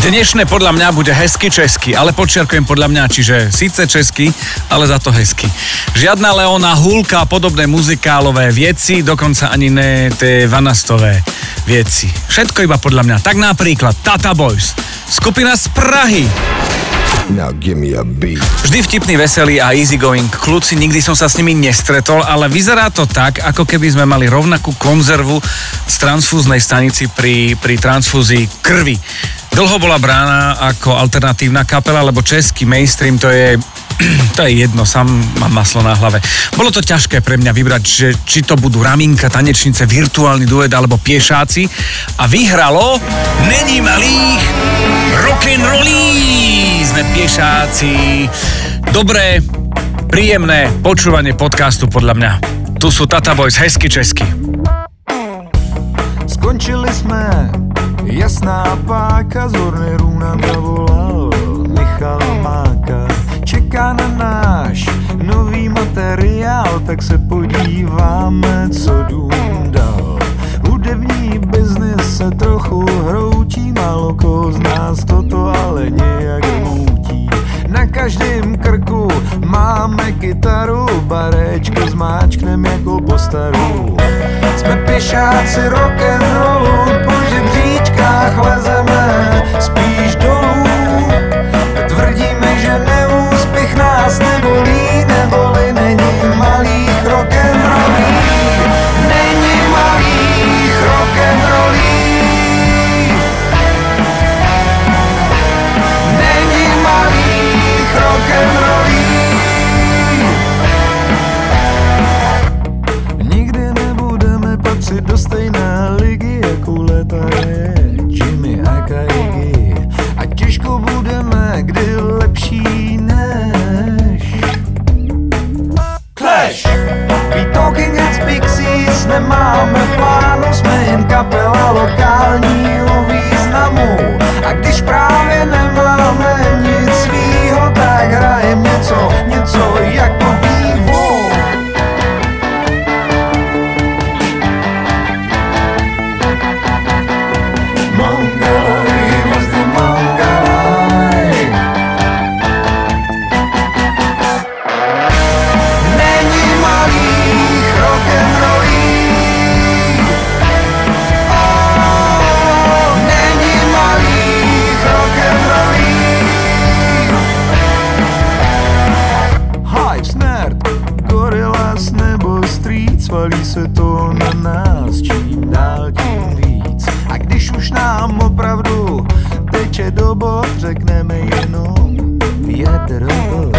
Dnešné podľa mňa bude hezky česky, ale počiarkujem podľa mňa, čiže síce česky, ale za to hezky. Žiadna Leona Hulka a podobné muzikálové vieci, dokonca ani ne tie vanastové vieci. Všetko iba podľa mňa. Tak napríklad Tata Boys, skupina z Prahy. Now give me a beat. Vždy vtipný, veselý a easygoing kľúci, nikdy som sa s nimi nestretol, ale vyzerá to tak, ako keby sme mali rovnakú konzervu z transfúznej stanici pri, pri transfúzii krvi. Dlho bola brána ako alternatívna kapela, lebo český mainstream to je to je jedno, sám mám maslo na hlave. Bolo to ťažké pre mňa vybrať, že či to budú raminka, tanečnice, virtuálny duet alebo piešáci. A vyhralo Není malých rock'n'rollí sme piešáci. Dobré, príjemné počúvanie podcastu podľa mňa. Tu sú Tata Boys, hezky česky. Skončili jsme, jasná páka, z Hornerů nám zavolal Michal Máka. Čeká na náš nový materiál, tak se podíváme, co dům dal. Hudební biznis se trochu hroutí, málo koho z nás toto ale nějak mutí. Na každém krku máme kytaru, barečko zmáčknem jako postaru. Jsme pěšáci rock'n'rollu, po žebříčkách bo żegnemy jedną wiatrową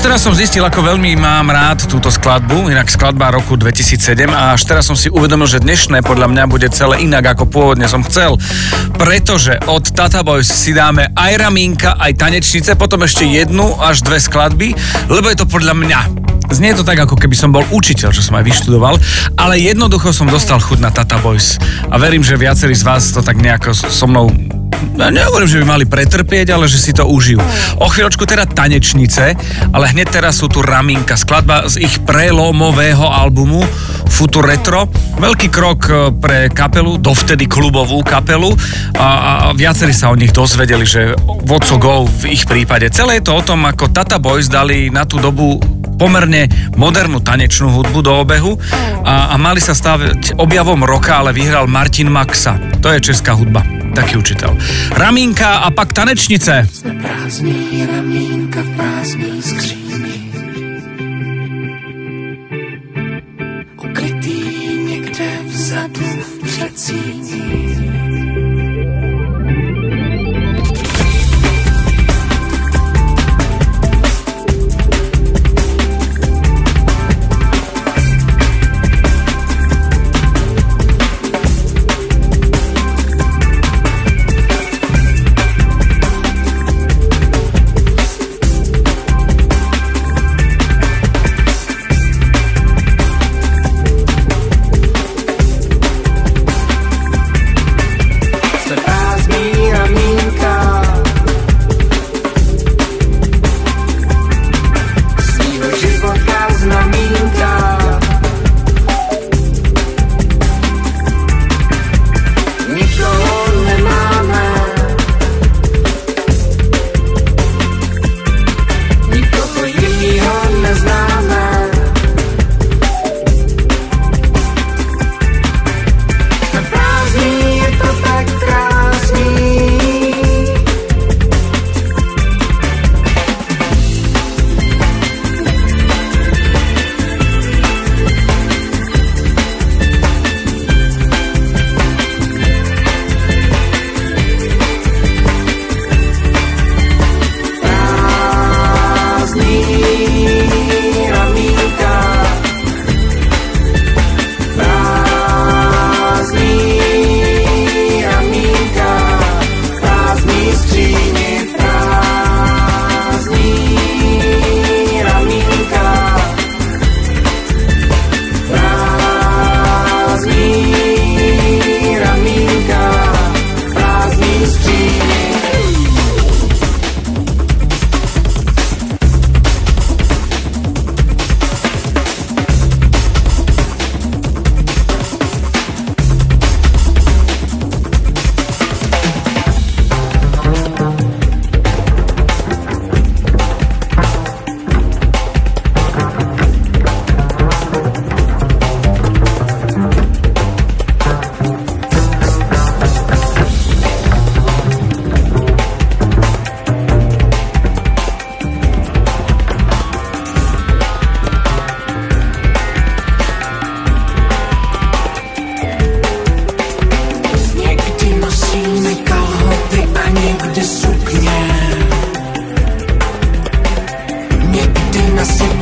teraz som zistil, ako veľmi mám rád túto skladbu, inak skladba roku 2007 a až teraz som si uvedomil, že dnešné podľa mňa bude celé inak, ako pôvodne som chcel. Pretože od Tata Boys si dáme aj ramínka, aj tanečnice, potom ešte jednu až dve skladby, lebo je to podľa mňa Znie to tak, ako keby som bol učiteľ, že som aj vyštudoval, ale jednoducho som dostal chud na Tata Boys. A verím, že viacerí z vás to tak nejako so mnou nehovorím, že by mali pretrpieť, ale že si to užijú. O chvíľočku teda tanečnice, ale hneď teraz sú tu Raminka, skladba z ich prelomového albumu Futur Retro. Veľký krok e, pre kapelu, dovtedy klubovú kapelu a, a viacerí sa o nich dozvedeli, že what's go v ich prípade. Celé je to o tom, ako Tata Boys dali na tú dobu pomerne modernú tanečnú hudbu do obehu a, a mali sa stávať objavom roka, ale vyhral Martin Maxa. To je česká hudba, taký učiteľ. Ramínka a pak tanečnice. Sme prázdný, ramínka v prázdný skříni. Ukrytý někde vzadu v předsíni.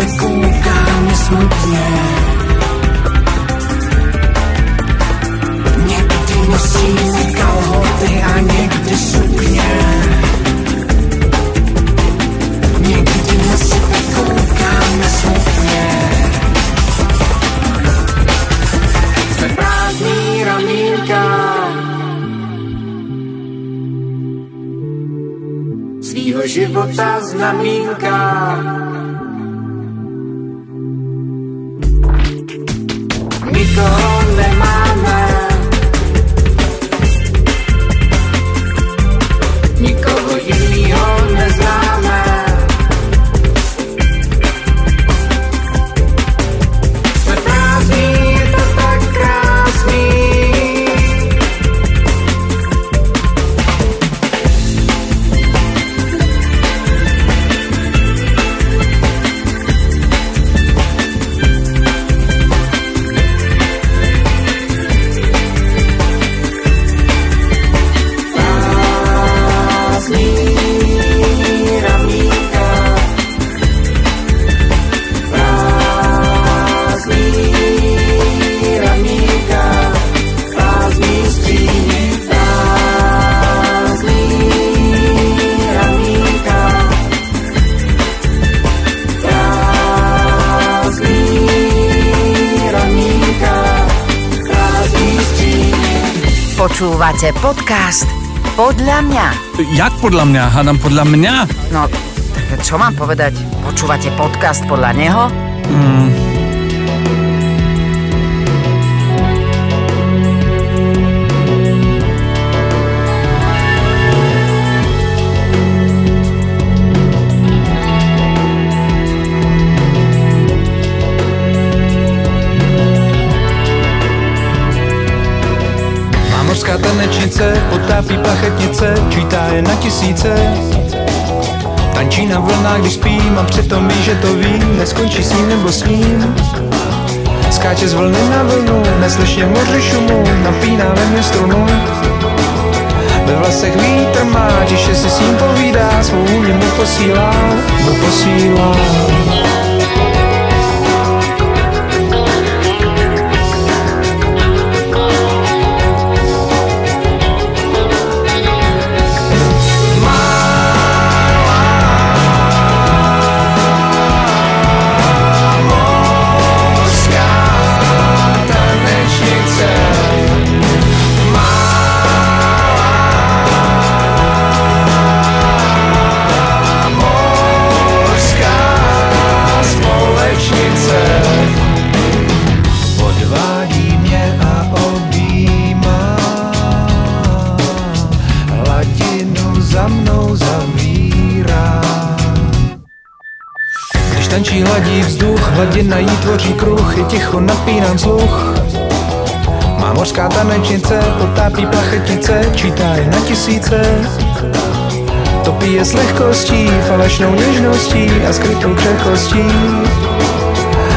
bez kółka escute. Počúvate podcast Podľa mňa. Jak podľa mňa? Hádam podľa mňa? No, tak čo mám povedať? Počúvate podcast podľa neho? Mámořská Tančí na vlnách, když spím a přitom ví, že to ví, neskončí s ním nebo s ním. Skáče z vlny na vlnu, neslyšně moře šumu, napíná ve mně strunu. Ve vlasech vítr má, tiše si s ním povídá, svou mu posílá, mu posílá. Hladí vzduch, hladina jí tvoří kruh, je ticho, napínám sluch. Má mořská tanečnice, potápí plachetnice, čítá je na tisíce. Topí je s lehkostí, falešnou něžností a skrytou křehkostí.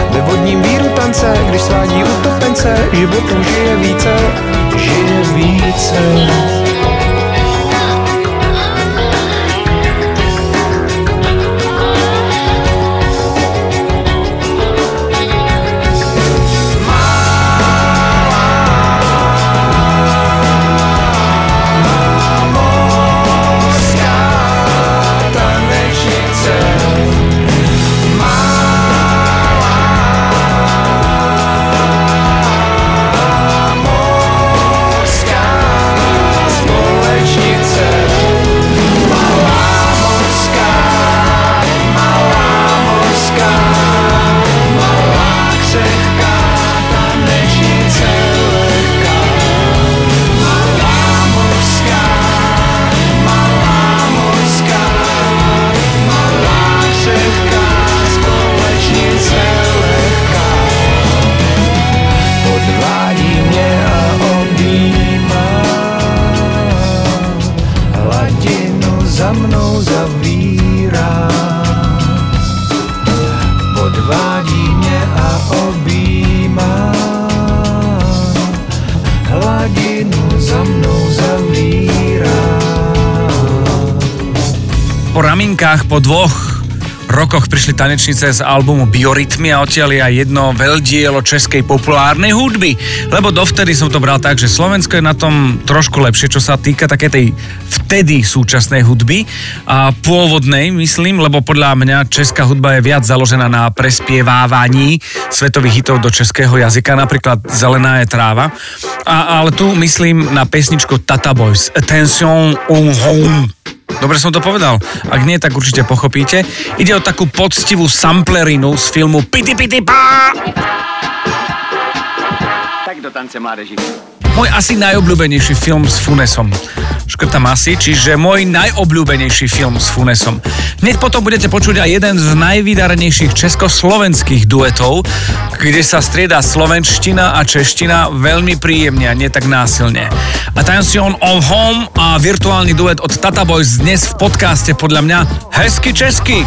Ve vodním víru tance, když svádí utopence, životu žije více, žije více. Po raminkách po dvoch rokoch prišli tanečnice z albumu Biorytmy a odtiaľ aj jedno veľdielo českej populárnej hudby. Lebo dovtedy som to bral tak, že Slovensko je na tom trošku lepšie, čo sa týka také tej vtedy súčasnej hudby a pôvodnej, myslím, lebo podľa mňa česká hudba je viac založená na prespievávaní svetových hitov do českého jazyka, napríklad Zelená je tráva. A, ale tu myslím na pesničku Tata Boys. Attention on home. Dobre som to povedal. Ak nie, tak určite pochopíte. Ide o takú poctivú samplerinu z filmu Pity Pity Pá! Tak do tance mládeži. Môj asi najobľúbenejší film s Funesom. Škrtam asi, čiže môj najobľúbenejší film s Funesom. Hneď potom budete počuť aj jeden z najvydarenejších československých duetov, kde sa strieda slovenština a čeština veľmi príjemne a nie tak násilne. Attention on Home a virtuálny duet od Tata Boys dnes v podcaste podľa mňa Hezky česky.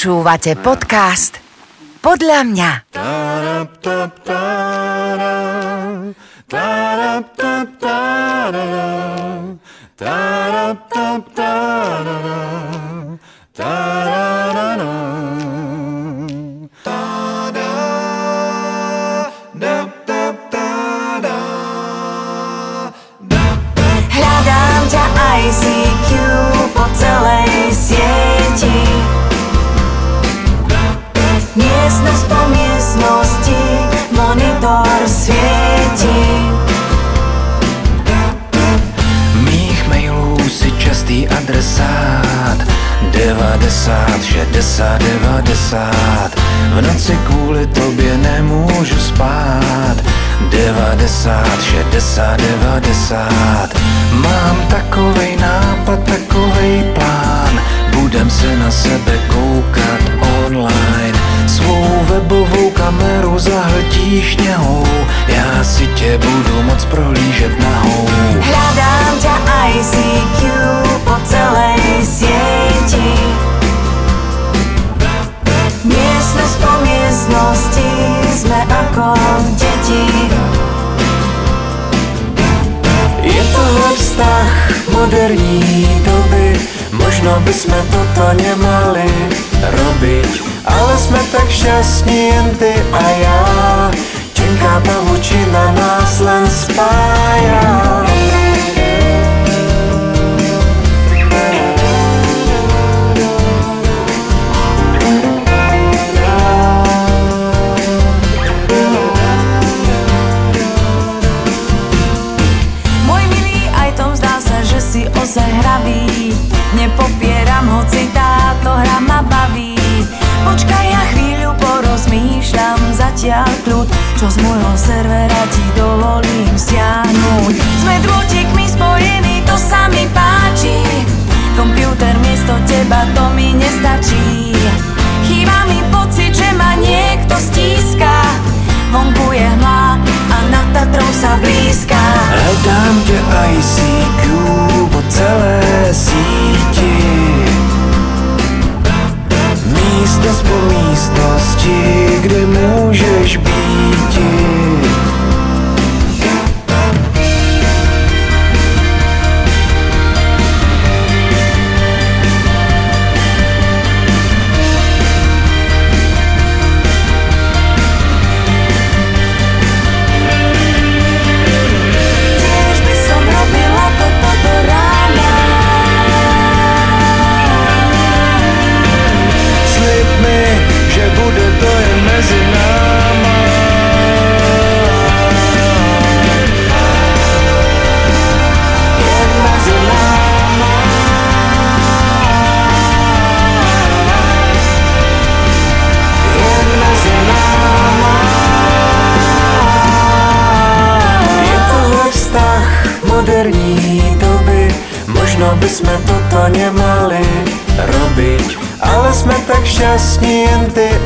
Počúvate podcast Podľa mňa. Ta-ra-ta-ta-ra, ta-ra-ta-ta-ra, ta-ra-ta-ta-ra. zahltíš ňahou. Ja si tě budu moc prohlížet nahou. Hľadám ťa ICQ po celej sieti. Miestnosť po miestnosti sme ako deti. Je tohle vztah moderní doby. Možno by sme toto nemali robiť ale jsme tak šťastní jen ty a já. Tenká pavučina nás len spája.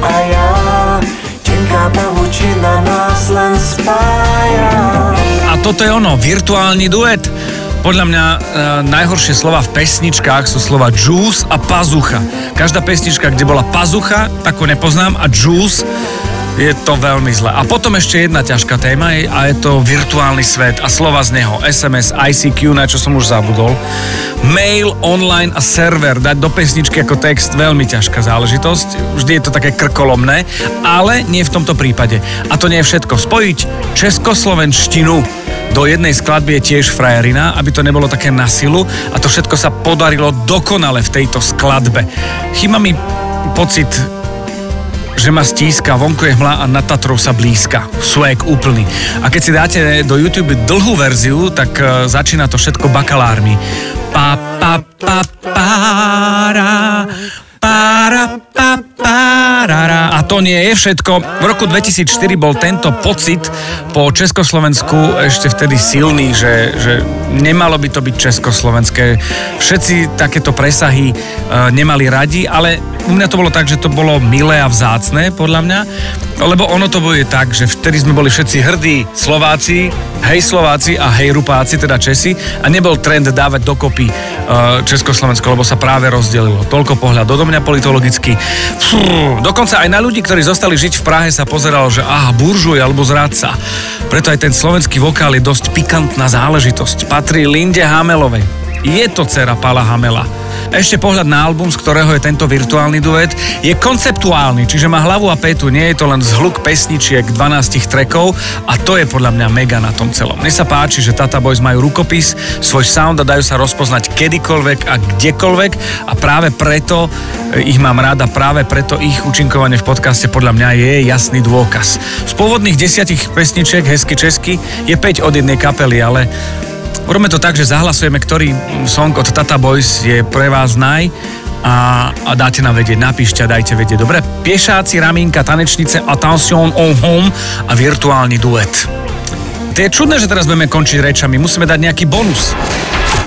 A ja Tenká pavučina nás len spája A toto je ono, virtuálny duet. Podľa mňa e, najhoršie slova v pesničkách sú slova juice a pazucha. Každá pesnička, kde bola pazucha, takú nepoznám, a juice je to veľmi zle. A potom ešte jedna ťažká téma je, a je to virtuálny svet a slova z neho. SMS, ICQ, na čo som už zabudol. Mail, online a server dať do pesničky ako text, veľmi ťažká záležitosť. Vždy je to také krkolomné, ale nie v tomto prípade. A to nie je všetko. Spojiť českoslovenštinu do jednej skladby je tiež frajerina, aby to nebolo také na silu a to všetko sa podarilo dokonale v tejto skladbe. Chýba mi pocit že ma stíska, vonku je hmla a na Tatrou sa blízka. Swag úplný. A keď si dáte do YouTube dlhú verziu, tak e, začína to všetko bakalármi. Pa, pa, pa, para, para, pa, parara. A to nie je všetko. V roku 2004 bol tento pocit po Československu ešte vtedy silný, že, že nemalo by to byť československé. Všetci takéto presahy e, nemali radi, ale u mňa to bolo tak, že to bolo milé a vzácne, podľa mňa. Lebo ono to bude tak, že vtedy sme boli všetci hrdí Slováci, hej Slováci a hej Rupáci, teda Česi a nebol trend dávať dokopy uh, Československo, lebo sa práve rozdelilo. Toľko pohľad do mňa politologicky. Fú, dokonca aj na ľudí, ktorí zostali žiť v Prahe sa pozeralo, že aha, buržuj alebo zradca. Preto aj ten slovenský vokál je dosť pikantná záležitosť. Patrí Linde Hamelovej. Je to dcera Pala Hamela. Ešte pohľad na album, z ktorého je tento virtuálny duet, je konceptuálny, čiže má hlavu a petu, nie je to len zhluk pesničiek 12 trekov a to je podľa mňa mega na tom celom. Mne sa páči, že Tata Boys majú rukopis, svoj sound a dajú sa rozpoznať kedykoľvek a kdekoľvek a práve preto e, ich mám rád a práve preto ich účinkovanie v podcaste podľa mňa je jasný dôkaz. Z pôvodných desiatich pesničiek Hezky Česky je 5 od jednej kapely, ale Urobme to tak, že zahlasujeme, ktorý song od Tata Boys je pre vás naj a, a dáte nám vedieť, napíšte a dajte vedieť. Dobre? Piešáci, ramínka, tanečnice, attention, on home a virtuálny duet. To je čudné, že teraz budeme končiť rečami. Musíme dať nejaký bonus.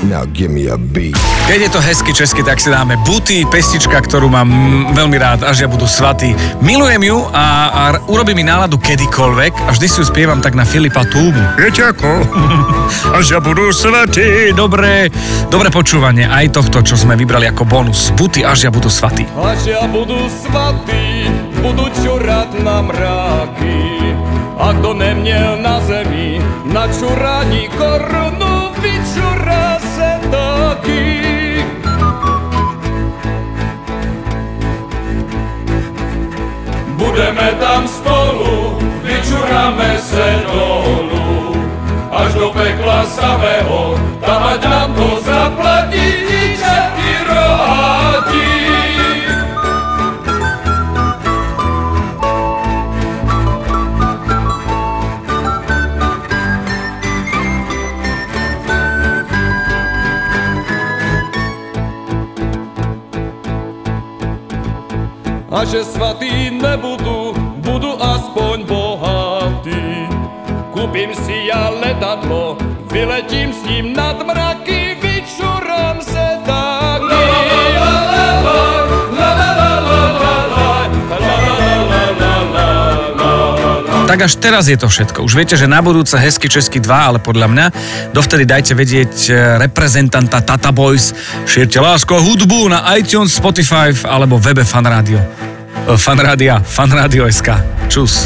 Now give me a beat. Keď je to hezky česky, tak si dáme Buty, pestička, ktorú mám mm, veľmi rád, až ja budú svatý. Milujem ju a, a urobí mi náladu kedykoľvek a vždy si ju spievam tak na Filipa Túbu. Viete ako? až ja budú svatý. Dobre, dobre počúvanie aj tohto, čo sme vybrali ako bonus. Buty, až ja budú svatý. Až ja budu svatý, budu čurat na mráky. A kdo neměl na zemi, na čurání korunu, vyčurá Budeme tam spolu, vyčuráme se dolu, až do pekla samého, tam nám to zaplatí A že svatý nebudu, budu aspoň bohatý. Kúpim si ja letadlo, vyletím s ním nad mraky, Tak až teraz je to všetko. Už viete, že na budúce Hezky Česky 2, ale podľa mňa dovtedy dajte vedieť e, reprezentanta Tata Boys. Šírte lásku a hudbu na iTunes, Spotify alebo webe Fanradio. E, Fanradia, fanradio.sk. Čus.